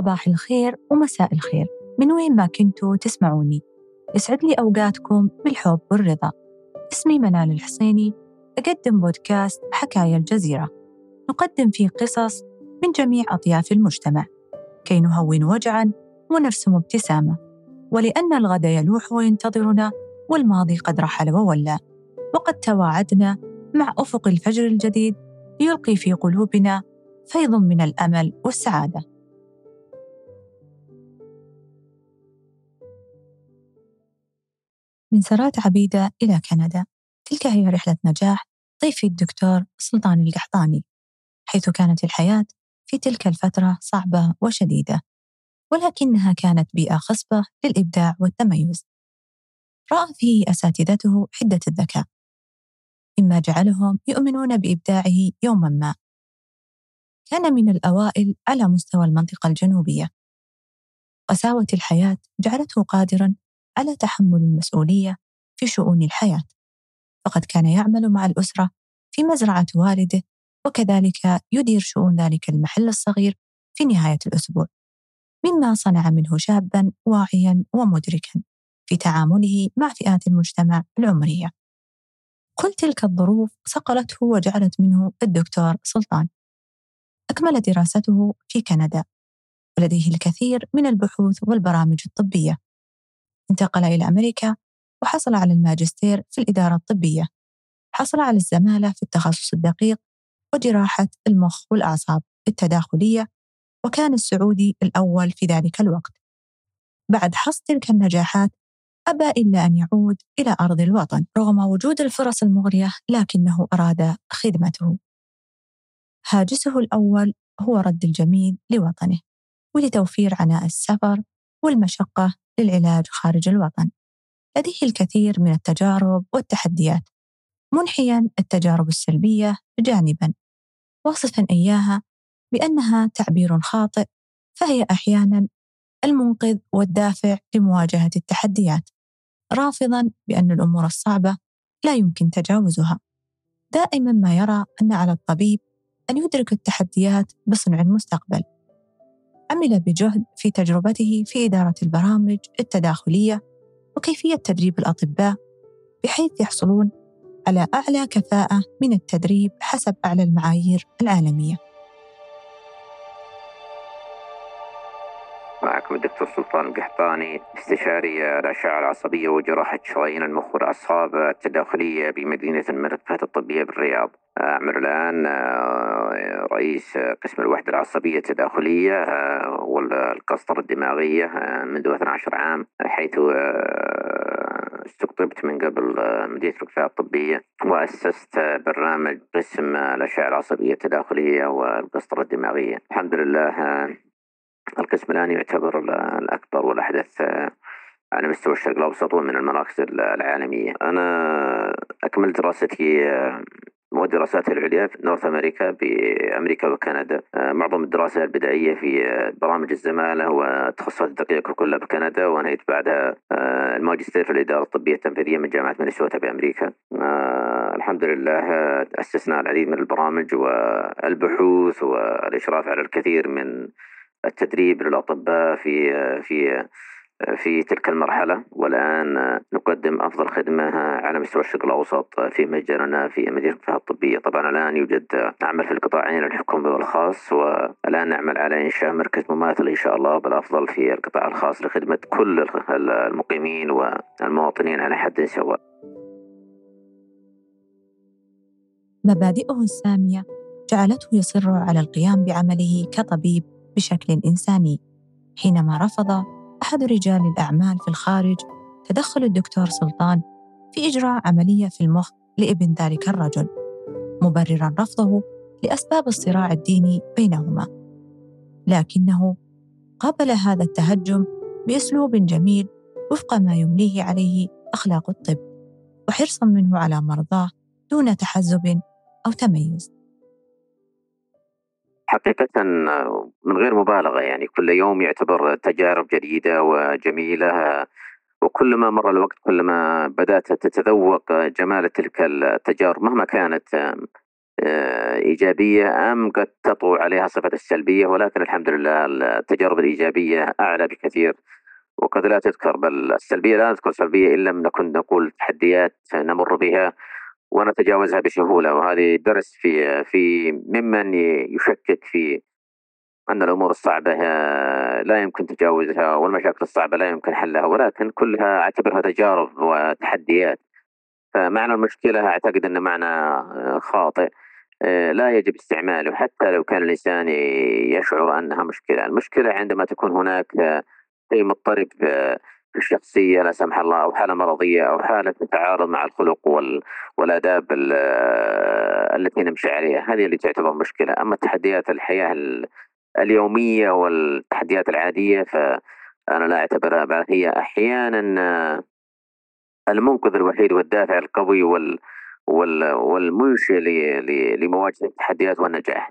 صباح الخير ومساء الخير. من وين ما كنتوا تسمعوني. يسعد لي أوقاتكم بالحب والرضا. اسمي منال الحسيني أقدم بودكاست حكاية الجزيرة. نقدم فيه قصص من جميع أطياف المجتمع. كي نهون وجعا ونرسم ابتسامة. ولأن الغد يلوح وينتظرنا والماضي قد رحل وولى. وقد تواعدنا مع أفق الفجر الجديد ليلقي في قلوبنا فيض من الأمل والسعادة. من سرات عبيدة إلى كندا. تلك هي رحلة نجاح ضيفي الدكتور سلطان القحطاني حيث كانت الحياة في تلك الفترة صعبة وشديدة ولكنها كانت بيئة خصبة للإبداع والتميز. رأى فيه أساتذته حدة الذكاء مما جعلهم يؤمنون بإبداعه يوما ما. كان من الأوائل على مستوى المنطقة الجنوبية. قساوة الحياة جعلته قادرا على تحمل المسؤولية في شؤون الحياة. فقد كان يعمل مع الأسرة في مزرعة والده وكذلك يدير شؤون ذلك المحل الصغير في نهاية الأسبوع. مما صنع منه شابا واعيا ومدركا في تعامله مع فئات المجتمع العمرية. كل تلك الظروف صقلته وجعلت منه الدكتور سلطان. أكمل دراسته في كندا ولديه الكثير من البحوث والبرامج الطبية. انتقل إلى أمريكا وحصل على الماجستير في الإدارة الطبية. حصل على الزمالة في التخصص الدقيق وجراحة المخ والأعصاب التداخلية وكان السعودي الأول في ذلك الوقت. بعد حصد تلك النجاحات أبى إلا أن يعود إلى أرض الوطن رغم وجود الفرص المغرية لكنه أراد خدمته. هاجسه الأول هو رد الجميل لوطنه ولتوفير عناء السفر والمشقة للعلاج خارج الوطن. لديه الكثير من التجارب والتحديات منحيا التجارب السلبية جانبا واصفا إياها بأنها تعبير خاطئ فهي أحيانا المنقذ والدافع لمواجهة التحديات رافضا بأن الأمور الصعبة لا يمكن تجاوزها. دائما ما يرى أن على الطبيب أن يدرك التحديات بصنع المستقبل عمل بجهد في تجربته في إدارة البرامج التداخلية وكيفية تدريب الأطباء بحيث يحصلون على أعلى كفاءة من التدريب حسب أعلى المعايير العالمية. معكم الدكتور سلطان القحطاني استشاري الأشعة العصبية وجراحة شرايين المخ والأعصاب التداخلية بمدينة الملكات الطبية بالرياض. أعمل الآن آه، رئيس قسم الوحدة العصبية التداخلية آه، والقسطرة الدماغية آه، منذ 12 عام حيث استقطبت من قبل مديرية الكفاءة الطبية وأسست برنامج قسم الأشعة العصبية التداخلية والقسطرة الدماغية. الحمد لله القسم الآن يعتبر الأكبر والأحدث على مستوى الشرق الأوسط ومن المراكز العالمية. أنا أكملت دراستي آه، ودراساتي العليا في North America بأمريكا وكندا. آه، معظم الدراسة البدائية في برامج الزمالة والتخصصات الدقيقة كلها بكندا وأنهيت بعدها الماجستير في الإدارة الطبية التنفيذية من جامعة مينيسوتا بأمريكا الحمد لله أسسنا العديد من البرامج والبحوث والإشراف على الكثير من التدريب للأطباء في في في تلك المرحلة والآن نقدم أفضل خدمة على مستوى الشرق الأوسط في مجالنا في مدينة الكفاءة الطبية. طبعا الآن يوجد عمل في القطاعين الحكومي والخاص والآن نعمل على إنشاء مركز مماثل إن شاء الله بالأفضل في القطاع الخاص لخدمة كل المقيمين والمواطنين على حد سواء. مبادئه السامية. جعلته يصر على القيام بعمله كطبيب بشكل إنساني. حينما رفض أحد رجال الأعمال في الخارج تدخل الدكتور سلطان في إجراء عملية في المخ لابن ذلك الرجل مبررا رفضه لأسباب الصراع الديني بينهما. لكنه قابل هذا التهجم بأسلوب جميل وفق ما يمليه عليه أخلاق الطب وحرصا منه على مرضاه دون تحزب أو تميز. حقيقة من غير مبالغة يعني كل يوم يعتبر تجارب جديدة وجميلة وكلما مر الوقت كلما بدأت تتذوق جمال تلك التجارب مهما كانت إيجابية أم قد تطغو عليها صفة السلبية ولكن الحمد لله التجارب الإيجابية أعلى بكثير. وقد لا تذكر بل السلبية لا نذكر سلبية إن لم نكن نقول تحديات نمر بها. ونتجاوزها بسهولة. وهذه درس في في ممن يشكك في أن الأمور الصعبة لا يمكن تجاوزها والمشاكل الصعبة لا يمكن حلها ولكن كلها أعتبرها تجارب وتحديات. فمعنى المشكلة أعتقد أن معنى خاطئ. لا يجب استعماله حتى لو كان الإنسان يشعر أنها مشكلة. المشكلة عندما تكون هناك شيء مضطرب الشخصية لا سمح الله أو حالة مرضية أو حالة تتعارض مع الخلق وال... والآداب ال... التي نمشي عليها. هذه اللي تعتبر مشكلة. أما تحديات الحياة اليومية والتحديات العادية فأنا لا أعتبرها بل هي أحيانا المنقذ الوحيد والدافع القوي وال... وال... والمنشئ ل... لمواجهة التحديات والنجاح.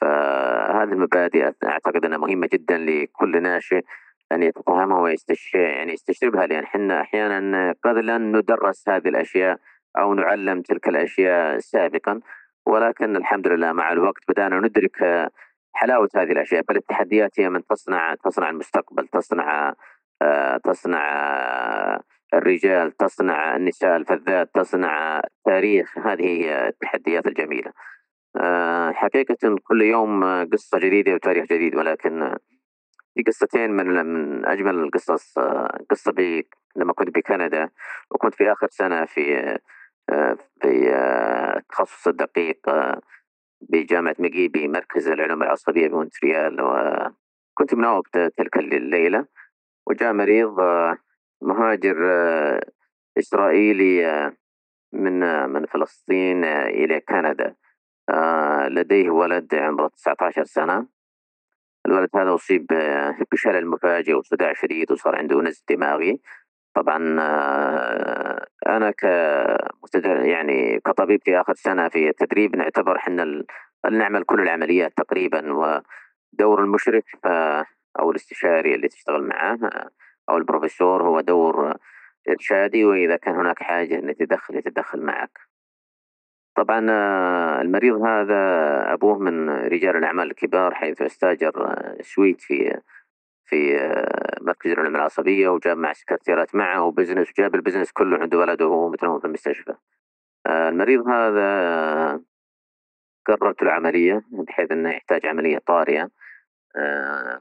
فهذه المبادئ أعتقد أنها مهمة جدا لكل ناشئ. أن يتفهمها ويستش يعني يستشربها لأن إحنا أحيانا قد لا ندرس هذه الأشياء أو نعلم تلك الأشياء سابقا ولكن الحمد لله مع الوقت بدأنا ندرك حلاوة هذه الأشياء. بل التحديات هي من تصنع تصنع المستقبل تصنع تصنع الرجال تصنع النساء الفذات تصنع تاريخ. هذه هي التحديات الجميلة. حقيقة كل يوم قصة جديدة وتاريخ جديد ولكن في قصتين من من أجمل القصص قصة بي لما كنت بكندا وكنت في آخر سنة في في التخصص الدقيق بجامعة مجيبي مركز العلوم العصبية بمونتريال وكنت مناوب تلك الليلة. وجاء مريض مهاجر إسرائيلي من من فلسطين إلى كندا. لديه ولد عمره 19 سنة. الولد هذا أصيب بشلل مفاجئ وصداع شديد وصار عنده نزف دماغي. طبعا آه، أنا ك يعني كطبيب في آخر سنة في التدريب نعتبر إحنا نعمل كل العمليات تقريبا ودور المشرف آه، أو الاستشاري اللي تشتغل معاه آه، أو البروفيسور هو دور إرشادي وإذا كان هناك حاجة أن يتدخل يتدخل معك. طبعا آه، المريض هذا أبوه من رجال الأعمال الكبار حيث استاجر آه، suite في في آه، مركز العلوم العصبية وجاب مع سكرتيرات معه و business وجاب ال business كله عند ولده وهو مثلهم في المستشفى. المريض هذا قررت له عملية بحيث أنه يحتاج عملية طارئة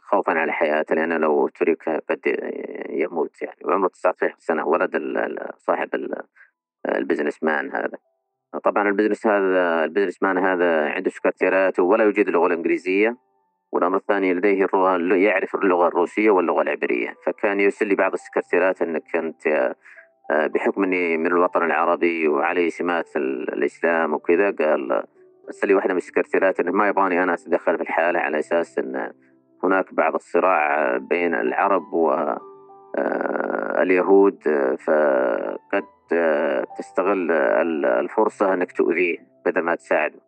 خوفا على حياته لأنه لو ترك قد يموت يعني. وعمره 19 سنة ولد صاحب ال business man هذا. طبعا ال business هذا ال business man هذا عنده سكرتيرات ولا يجيد اللغة الإنجليزية. والأمر الثاني لديه يعرف اللغة الروسية واللغة العبرية. فكان يرسل لي بعض السكرتيرات أنك أنت آه، بحكم أني من الوطن العربي وعلي سمات الإسلام وكذا قال ارسل لي واحدة من السكرتيرات أنه ما يبغاني أنا أتدخل في الحالة على أساس أن هناك بعض الصراع بين العرب واليهود آه، فقد تستغل الفرصة أنك تؤذيه بدل ما تساعده.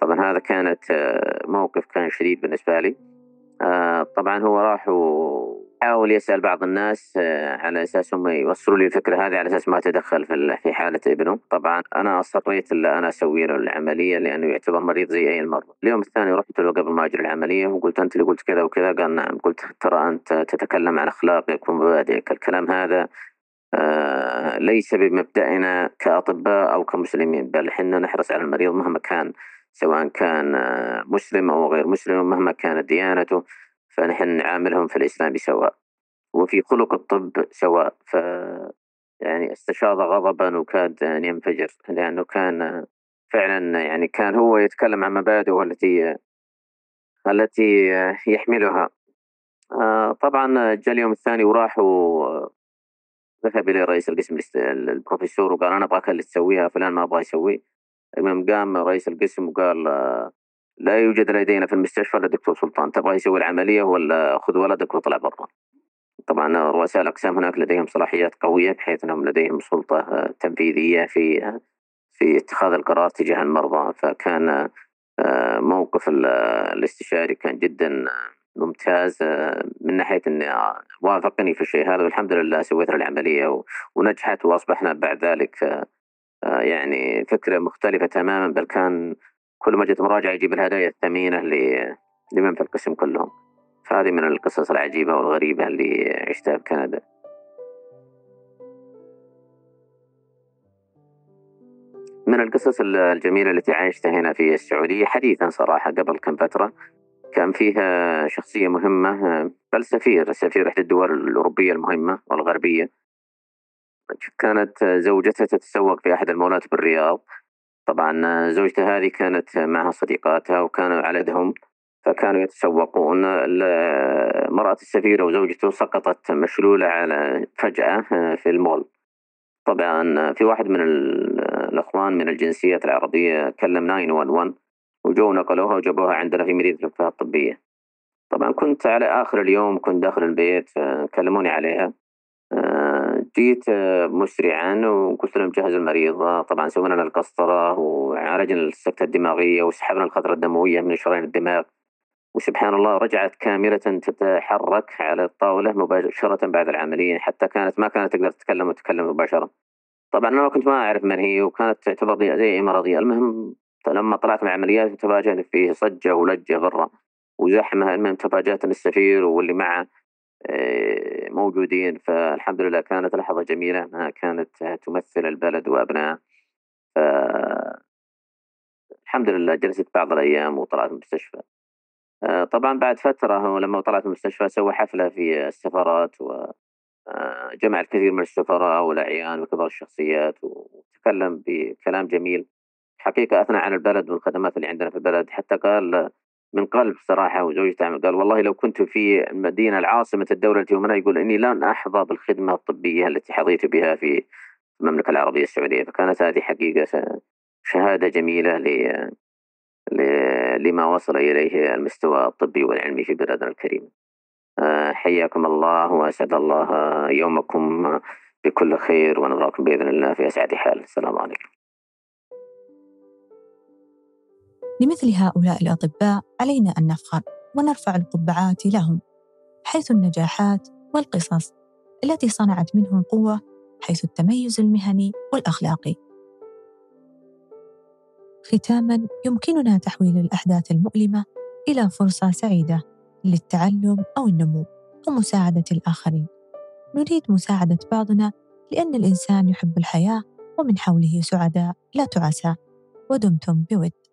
طبعا هذا كانت موقف كان شديد بالنسبة لي. طبعا هو راح وحاول يسأل بعض الناس على أساس هم يوصلوا لي الفكرة هذه على أساس ما تدخل في حالة ابنه. طبعا أنا أصريت إلا أنا أسوي له العملية لأنه يعتبر مريض زي أي مرة اليوم الثاني رحت له قبل ما أجري العملية وقلت أنت اللي قلت كذا وكذا؟ قال نعم. قلت ترى أنت تتكلم عن أخلاقك ومبادئك. الكلام هذا آه ليس بمبدأنا كأطباء أو كمسلمين بل حنا نحرص على المريض مهما كان سواء كان مسلم أو غير مسلم مهما كانت ديانته فنحن نعاملهم في الإسلام سواء وفي خلق الطب سواء ف يعني استشاط غضبا وكاد أن ينفجر لأنه كان فعلا يعني كان هو يتكلم عن مبادئه التي التي يحملها. آه، طبعا جاء اليوم الثاني وراح ذهب إلى رئيس القسم البروفيسور وقال أنا أبغاك اللي تسويها فلان ما أبغى يسوي. المهم قام رئيس القسم وقال لا يوجد لدينا في المستشفى إلا دكتور سلطان تبغى يسوي العملية ولا خذ ولدك واطلع برا. طبعا رؤساء الأقسام هناك لديهم صلاحيات قوية بحيث إنهم لديهم سلطة تنفيذية في في اتخاذ القرار تجاه المرضى. فكان آه، موقف الاستشاري كان جدا ممتاز. من ناحية إني وافقني في الشيء هذا والحمد لله سويت العملية ونجحت وأصبحنا بعد ذلك آه، يعني فكرة مختلفة تماما بل كان كل ما جت مراجعة يجيب الهدايا الثمينة لمن في القسم كلهم. فهذه من القصص العجيبة والغريبة اللي عشتها بكندا من القصص الجميلة التي عشتها هنا في السعودية حديثا صراحة قبل كم فترة كان فيها شخصية مهمة بل سفير سفير إحدى الدول الأوروبية المهمة والغربية. كانت زوجته تتسوق في أحد المولات بالرياض. طبعا زوجته هذه كانت معها صديقاتها وكانوا عددهم فكانوا يتسوقون. مرأة السفير وزوجته سقطت مشلولة على فجأة في المول. طبعا في واحد من الأخوان من الجنسيات العربية كلم 911 وجو نقلوها وجابوها عندنا في مدينة الوفاة الطبية. طبعا كنت على آخر اليوم كنت داخل البيت كلموني عليها. جيت مسرعا وقلت لهم جهز المريضة. طبعا سوينا لها القسطرة وعالجنا السكتة الدماغية وسحبنا الخطرة الدموية من شرايين الدماغ. وسبحان الله رجعت كاملة تتحرك على الطاولة مباشرة بعد العملية حتى كانت ما كانت تقدر تتكلم وتتكلم مباشرة. طبعا أنا كنت ما أعرف من هي وكانت تعتبر زي مرضية المهم لما طلعت من العمليات تفاجأت فيه صجة ولجة برا وزحمة المهم تفاجأت أن السفير واللي معه آه، موجودين. فالحمد لله كانت لحظة جميلة أنها كانت تمثل البلد وأبنائه. الحمد لله جلست بعض الأيام وطلعت من المستشفى. آه، طبعا بعد فترة لما طلعت من المستشفى سوى حفلة في السفارات وجمع آه، الكثير من السفراء والأعيان وكبار الشخصيات وتكلم بكلام جميل. حقيقة أثنى عن البلد والخدمات اللي عندنا في البلد حتى قال من قلب صراحة وزوجته قال والله لو كنت في المدينة العاصمة الدولة التي هنا يقول إني لن أحظى بالخدمة الطبية التي حظيت بها في المملكة العربية السعودية. فكانت هذه حقيقة شهادة جميلة لما وصل إليه المستوى الطبي والعلمي في بلدنا الكريم. آه، حياكم الله وأسعد الله يومكم بكل خير ونراكم بإذن الله في أسعد حال. السلام عليكم. لمثل هؤلاء الأطباء علينا أن نفخر ونرفع القبعات لهم حيث النجاحات والقصص التي صنعت منهم قوة حيث التميز المهني والأخلاقي. ختاما يمكننا تحويل الأحداث المؤلمة إلى فرصة سعيدة للتعلم أو النمو ومساعدة الآخرين. نريد مساعدة بعضنا لأن الإنسان يحب الحياة ومن حوله سعداء لا تعسى. ودمتم بود.